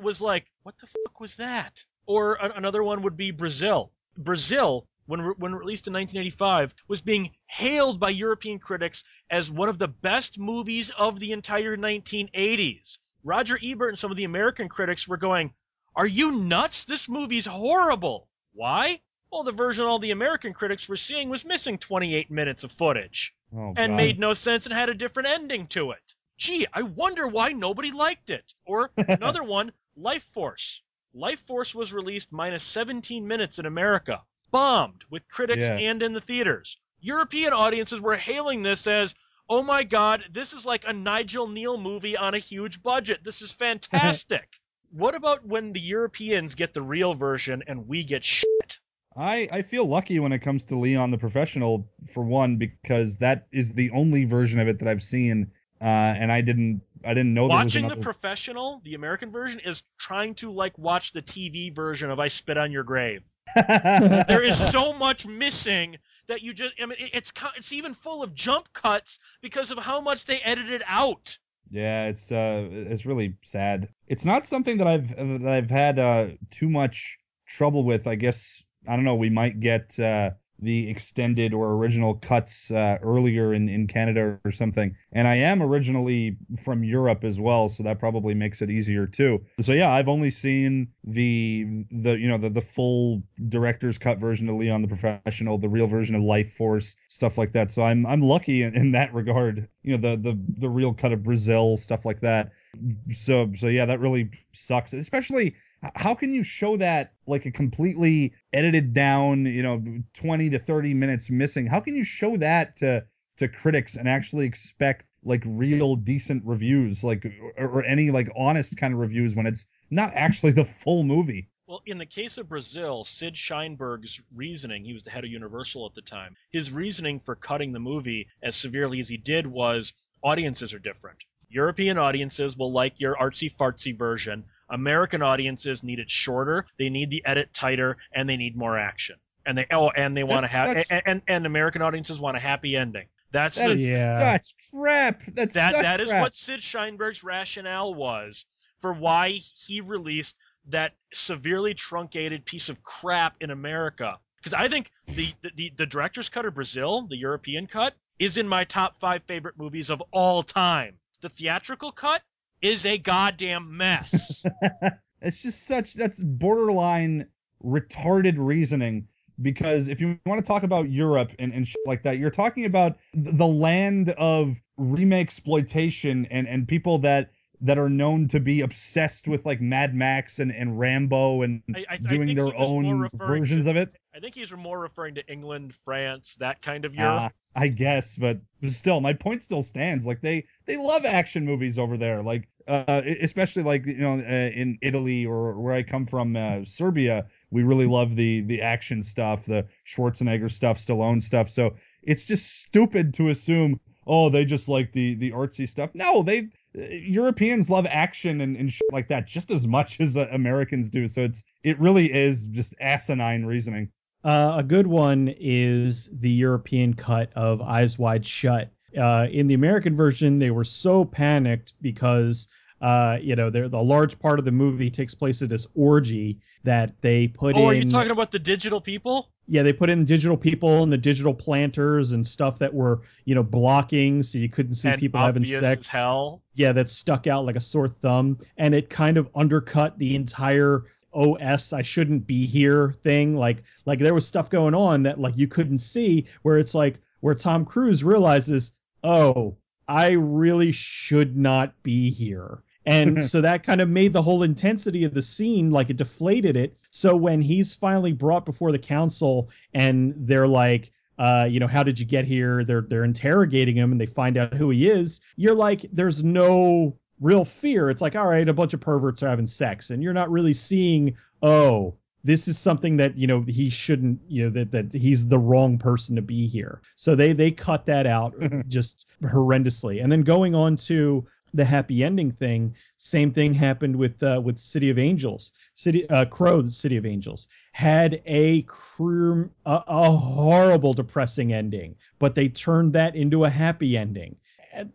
was like, what the fuck was that? Or a- another one would be Brazil. Brazil, when re- when released in 1985, was being hailed by European critics as one of the best movies of the entire 1980s. Roger Ebert and some of the American critics were going, "Are you nuts? This movie's horrible." Why? Well, the version all the American critics were seeing was missing 28 minutes of footage
oh,
and
God.
made no sense and had a different ending to it. Gee, I wonder why nobody liked it. Or another one, Life Force. Life Force was released minus 17 minutes in America, bombed with critics
Yeah.
and in the theaters. European audiences were hailing this as, oh my god, this is like a Nigel Kneale movie on a huge budget. This is fantastic. What about when the Europeans get the real version and we get shit?
I, I feel lucky when it comes to Leon the Professional, for one, because that is the only version of it that I've seen, uh, and I didn't I didn't know there was
Watching
another.
the professional, the American version, is trying to like watch the TV version of I Spit on Your Grave. There is so much missing that you just I mean it's it's even full of jump cuts because of how much they edited out.
Yeah, it's uh, it's really sad. It's not something that I've that I've had uh too much trouble with. I guess I don't know. We might get uh the extended or original cuts uh, earlier in, in Canada or something. And I am originally from Europe as well, so that probably makes it easier too. So yeah, I've only seen the the you know the the full director's cut version of Leon the Professional, the real version of Life Force, stuff like that. So I'm I'm lucky in, in that regard. You know the the the real cut of Brazil, stuff like that. So so yeah, that really sucks, especially how can you show that like a completely edited down you know 20 to 30 minutes missing how can you show that to to critics and actually expect like real decent reviews like or, or any like honest kind of reviews when it's not actually the full movie
well, in the case of Brazil, Sid Sheinberg's reasoning, he was the head of Universal at the time, his reasoning for cutting the movie as severely as he did was audiences are different. European audiences will like your artsy fartsy version. American audiences need it shorter, they need the edit tighter, and they need more action. And they oh, and they want to have such... and, and, and American audiences want a happy ending. That's
that the, is yeah. such crap. That's
that
such
that is
crap.
what Sid Sheinberg's rationale was for why he released that severely truncated piece of crap in America. Because I think the, the the director's cut of Brazil, the European cut, is in my top five favorite movies of all time. The theatrical cut is a goddamn mess.
it's just such that's borderline retarded reasoning because if you want to talk about Europe and, and like that, you're talking about the land of remake exploitation and, and people that that are known to be obsessed with like Mad Max and, and Rambo and
I, I,
doing
I
their own versions
to,
of it.
I think he's more referring to England, France, that kind of Europe. Uh,
I guess, but still, my point still stands. Like they they love action movies over there. Like uh, especially like you know uh, in Italy or where I come from, uh, Serbia, we really love the the action stuff, the Schwarzenegger stuff, Stallone stuff. So it's just stupid to assume, oh, they just like the the artsy stuff. No, they Europeans love action and, and shit like that just as much as uh, Americans do. So it's it really is just asinine reasoning.
Uh, a good one is the European cut of Eyes Wide Shut. Uh, in the American version, they were so panicked because uh, you know, the large part of the movie takes place at this orgy that they put
oh, in.
Oh,
are you talking about the digital people?
Yeah, they put in digital people and the digital planters and stuff that were, you know, blocking so you couldn't see
and
people having sex.
As hell.
Yeah, that stuck out like a sore thumb, and it kind of undercut the entire OS I shouldn't be here thing. Like like there was stuff going on that like you couldn't see where it's like where Tom Cruise realizes, "Oh, I really should not be here." And so that kind of made the whole intensity of the scene like it deflated it. So when he's finally brought before the council and they're like, uh, you know, how did you get here? They're they're interrogating him and they find out who he is. You're like, there's no real fear. It's like, all right, a bunch of perverts are having sex, and you're not really seeing, oh, this is something that you know he shouldn't you know that that he's the wrong person to be here so they they cut that out just horrendously and then going on to the happy ending thing, same thing happened with uh, with City of Angels. City uh, Crow, City of Angels had a crew a, a horrible, depressing ending, but they turned that into a happy ending.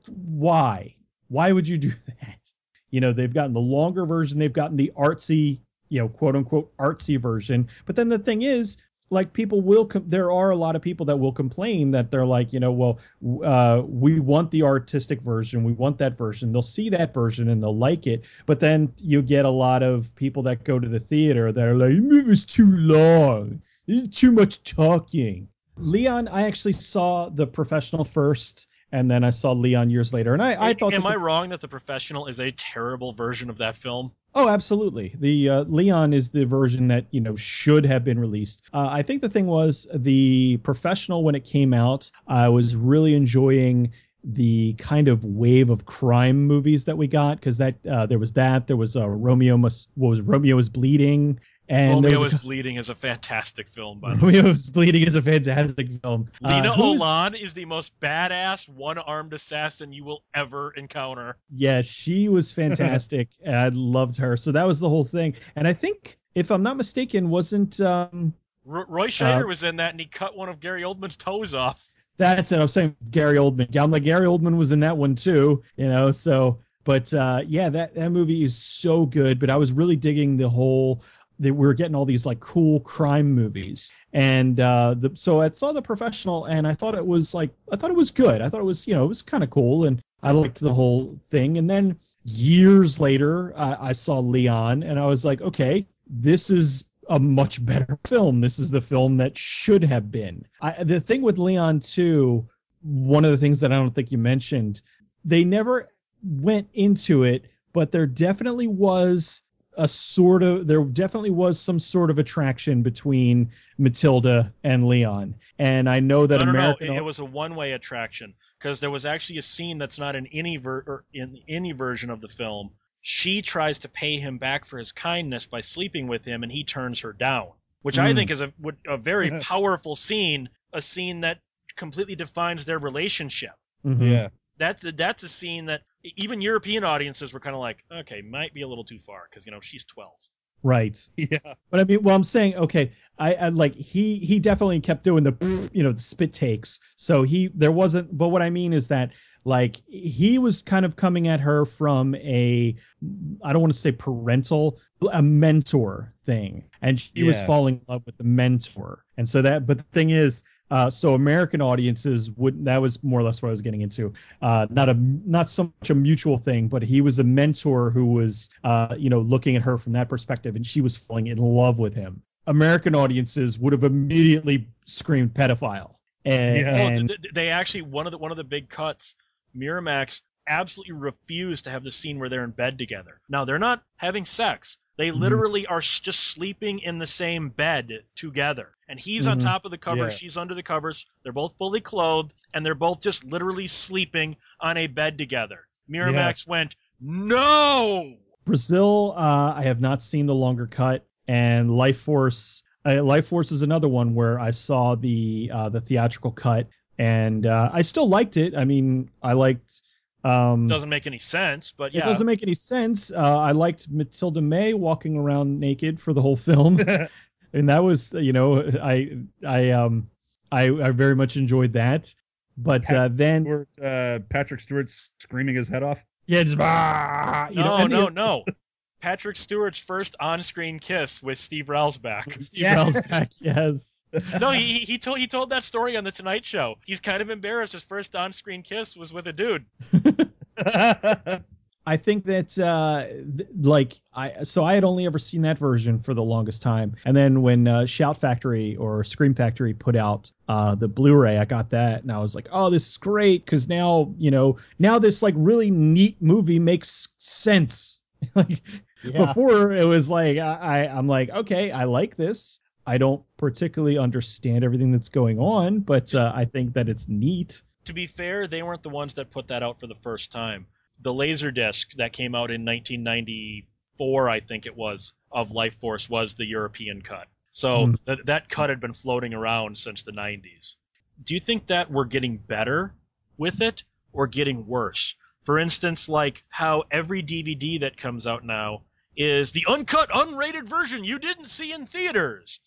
Why? Why would you do that? You know, they've gotten the longer version, they've gotten the artsy, you know, quote unquote artsy version. But then the thing is, like people will com- there are a lot of people that will complain that they're like you know well uh, we want the artistic version we want that version they'll see that version and they'll like it but then you get a lot of people that go to the theater that are like it was too long it's too much talking leon i actually saw the professional first and then I saw Leon years later, and I, I thought.
Am
I
wrong that the professional is a terrible version of that film?
Oh, absolutely. The uh, Leon is the version that you know should have been released. Uh, I think the thing was the professional when it came out. I was really enjoying the kind of wave of crime movies that we got because that uh, there was that there was uh, Romeo must was Romeo is bleeding and
Romeo is Bleeding is a fantastic film, by
the way. Romeo is Bleeding is a fantastic film.
Lena uh, Olin is the most badass one-armed assassin you will ever encounter.
Yeah, she was fantastic. I loved her. So that was the whole thing. And I think, if I'm not mistaken, wasn't um,
Roy Scheider uh, was in that, and he cut one of Gary Oldman's toes off.
That's it. I'm saying Gary Oldman. I'm like Gary Oldman was in that one too, you know. So, but uh, yeah, that that movie is so good. But I was really digging the whole that we were getting all these like cool crime movies. And uh the, so i saw the professional and i thought it was like i thought it was good. I thought it was you know it was kind of cool and i liked the whole thing. And then years later I, I saw leon and i was like okay this is a much better film. This is the film that should have been. I, the thing with leon too one of the things that i don't think you mentioned they never went into it but there definitely was a sort of there definitely was some sort of attraction between Matilda and Leon, and I know that
no, no,
American.
no. It, it was a one-way attraction because there was actually a scene that's not in any ver- or in any version of the film. She tries to pay him back for his kindness by sleeping with him, and he turns her down, which I
Mm.
think is a would- a very powerful scene, a scene that completely defines their relationship.
Mhm.
Yeah.
That's that's a scene that even European audiences were kind of like, okay, might be a little too far because you know she's 12.
right.
Yeah.
But I mean, well, I'm saying, okay, I, I like he he definitely kept doing the you know the spit takes. So he there wasn't. But what I mean is that like he was kind of coming at her from a I don't want to say parental, a mentor thing, and she was falling in love with the mentor. And so that, but the thing is. Uh, so American audiences would that was more or less what I was getting into. Uh, not a not so much a mutual thing, but he was a mentor who was uh, you know looking at her from that perspective, and she was falling in love with him. American audiences would have immediately screamed pedophile. And,
Yeah.
And
th- th- they actually one of the one of the big cuts, Miramax absolutely refused to have the scene where they're in bed together. Now they're not having sex. They
Mhm.
literally are just sleeping in the same bed together. And he's on
Mhm.
top of the covers,
Yeah.
she's under the covers. They're both fully clothed, and they're both just literally sleeping on a bed together. Miramax went, no.
Brazil, uh, I have not seen the longer cut, and Life Force. Uh, Life Force is another one where I saw the uh, the theatrical cut, and uh, I still liked it. I mean, I liked. Um,
Doesn't make any sense, but
It
yeah.
doesn't make any sense. Uh, I liked Matilda May walking around naked for the whole film, and that was, you know, I I um I I very much enjoyed that. But uh, then,
Stewart, uh, Patrick Stewart screaming his head off.
yeah, just, ah, you know,
no,
and
no,
the-
no. Patrick Stewart's first on-screen kiss with Steve Railsback.
Steve
Yeah.
Railsback, yes.
no, he he- he told he told that story on the Tonight Show. He's kind of embarrassed. His first on-screen kiss was with a dude.
I think that uh th- like I so I had only ever seen that version for the longest time. And then when uh, Shout Factory or Scream Factory put out uh the Blu-ray, I got that and I was like, "Oh, this is great cuz now, you know, now this like really neat movie makes sense." like before it was like I, I I'm like, "Okay, I like this. I don't particularly understand everything that's going on, but uh, I think that it's neat."
To be fair, they weren't the ones that put that out for the first time. The Laserdisc that came out in 1994, I think it was, of Life Force was the European cut. So
Hmm.
that that cut had been floating around since the 90s. Do you think that we're getting better with it or getting worse? For instance, like how every DVD that comes out now is the uncut, unrated version you didn't see in theaters.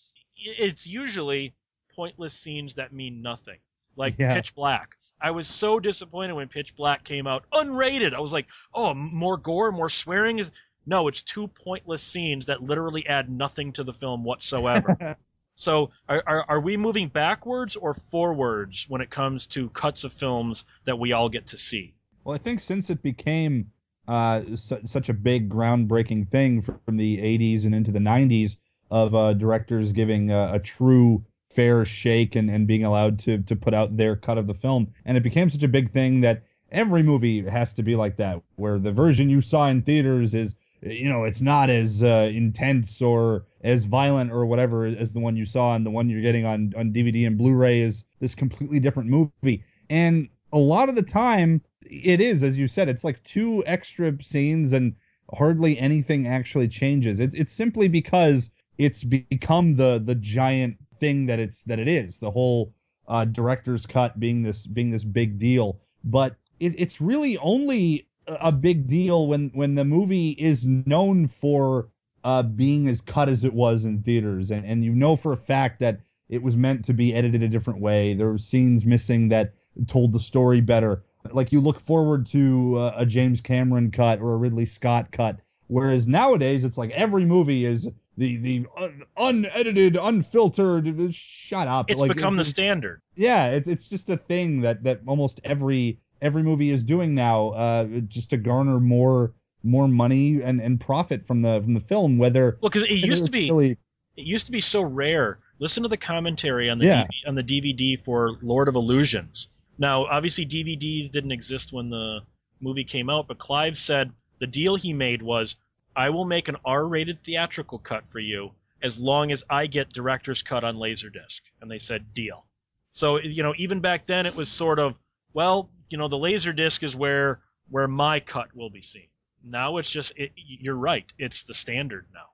It's usually pointless scenes that mean nothing, like
Yeah.
Pitch Black. I was so disappointed when Pitch Black came out unrated. I was like, oh, more gore, more swearing is. No, it's two pointless scenes that literally add nothing to the film whatsoever. so, are, are, are we moving backwards or forwards when it comes to cuts of films that we all get to see?
Well, I think since it became uh, su- such a big groundbreaking thing from the 80s and into the 90s of uh, directors giving a, a true fair shake and, and being allowed to to put out their cut of the film, and it became such a big thing that every movie has to be like that, where the version you saw in theaters is you know it's not as uh, intense or as violent or whatever as the one you saw and the one you're getting on on DVD and Blu-ray is this completely different movie. And a lot of the time it is as you said it's like two extra scenes and hardly anything actually changes. It's it's simply because it's become the the giant thing that it's that it is the whole uh director's cut being this being this big deal but it, it's really only a big deal when when the movie is known for uh being as cut as it was in theaters and and you know for a fact that it was meant to be edited a different way. There were scenes missing that told the story better. Like you look forward to uh, a James Cameron cut or a Ridley Scott cut, whereas nowadays it's like every movie is the the un- unedited, unfiltered. Shut up!
It's
like,
become the standard.
yeah, it's it's just a thing that that almost every every movie is doing now, uh, just to garner more more money and and profit from the from the film. Whether
Well, because it used to be
really-
it used to be so rare. Listen to the commentary on the
Yeah.
DV, on the DVD for Lord of Illusions. Now, obviously, DVDs didn't exist when the movie came out, but Clive said the deal he made was, "I will make an R-rated theatrical cut for you as long as I get director's cut on Laserdisc." And they said, "Deal." So you know, even back then, it was sort of, well, you know, the Laserdisc is where where my cut will be seen. Now it's just, it, you're right, it's the standard now.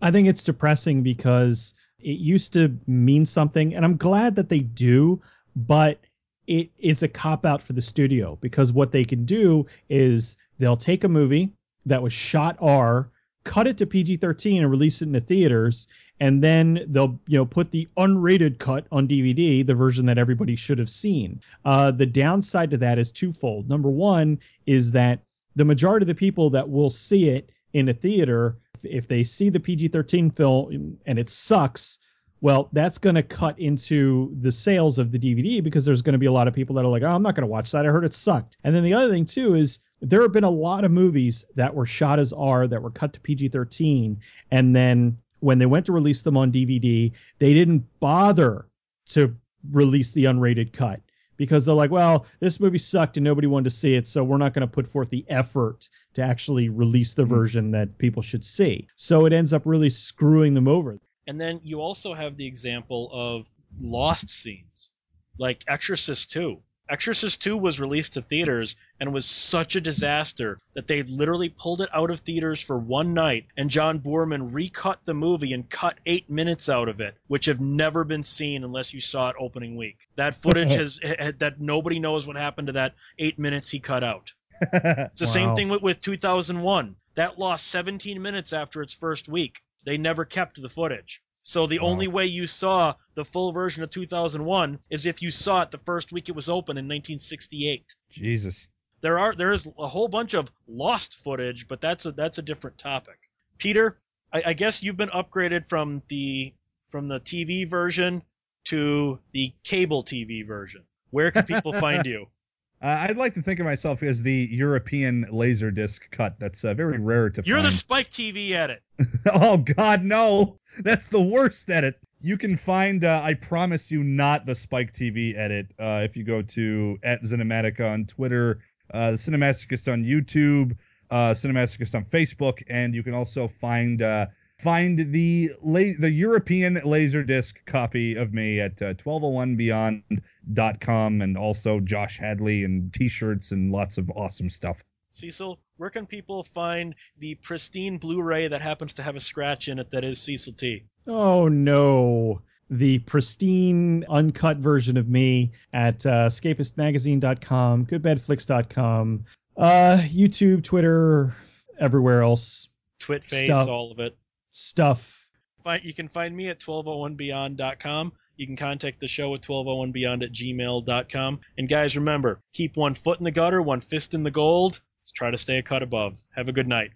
I think it's depressing because it used to mean something, and I'm glad that they do, but it is a cop out for the studio because what they can do is they'll take a movie that was shot R, cut it to PG-13 and release it in the theaters, and then they'll you know put the unrated cut on DVD, the version that everybody should have seen. Uh, the downside to that is twofold. Number one is that the majority of the people that will see it in a theater if they see the PG-13 film and it sucks, well, that's going to cut into the sales of the DVD because there's going to be a lot of people that are like, "Oh, I'm not going to watch that. I heard it sucked." And then the other thing too is there have been a lot of movies that were shot as R that were cut to PG-13 and then when they went to release them on DVD, they didn't bother to release the unrated cut because they're like, well, this movie sucked and nobody wanted to see it, so we're not going to put forth the effort to actually release the mm-hmm. version that people should see. So it ends up really screwing them over.
And then you also have the example of lost scenes, like Exorcist 2. Exorcist 2 was released to theaters and was such a disaster that they literally pulled it out of theaters for one night and John Boorman recut the movie and cut eight minutes out of it, which have never been seen unless you saw it opening week. That footage has that nobody knows what happened to that eight minutes he cut out. It's the same thing with, with 2001. That lost 17 minutes after its first week. They never kept the footage. So the
Wow.
only way you saw the full version of 2001 is if you saw it the first week it was open in 1968.
Jesus.
There are there is a whole bunch of lost footage, but that's a that's a different topic. Peter, I, I guess you've been upgraded from the from the TV version to the cable TV version. Where can people find you?
Uh, I'd like to think of myself as the European laser disc cut. That's uh, very rare to find.
You're the. Spike TV edit.
oh God, no! That's the worst edit. You can find. Uh, I promise you, not the Spike TV edit. Uh, if you go to at Cinematica on Twitter, uh, the Cinematicist on YouTube, uh, Cinematicist on Facebook, and you can also find uh, find the la- the European Laserdisc copy of me at uh, 1201beyond.com, and also Josh Hadley and T-shirts and lots of awesome stuff.
Cecil, where can people find the pristine Blu-ray that happens to have a scratch in it that is Cecil T?
Oh no. The pristine, uncut version of me at uh, escapistmagazine.com, goodbadflix.com, uh, YouTube, Twitter, everywhere else.
Twitface,
Stuff.
all of it.
Stuff.
Find, you can find me at 1201beyond.com. You can contact the show at 1201beyond at gmail.com. And guys, remember, keep one foot in the gutter, one fist in the gold. Let's try to stay a cut above. Have a good night.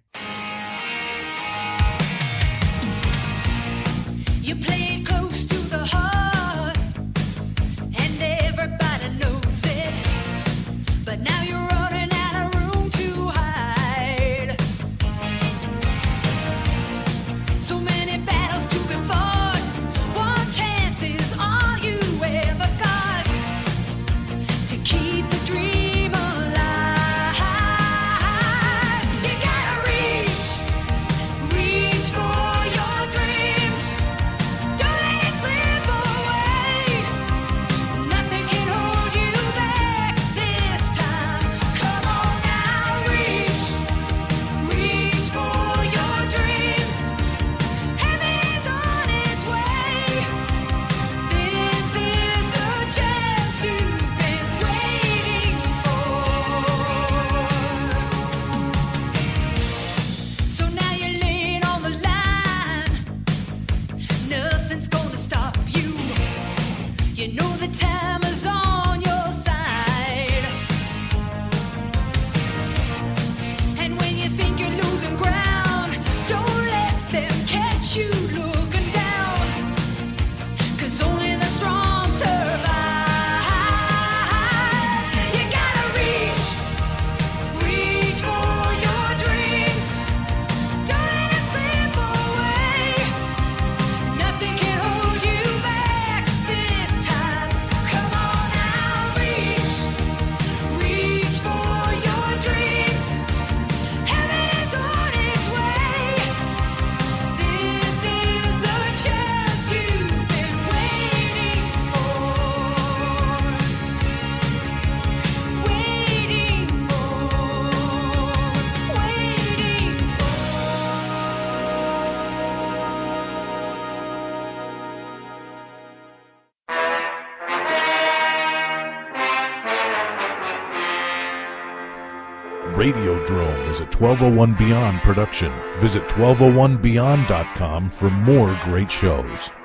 1201 Beyond production. Visit 1201beyond.com for more great shows.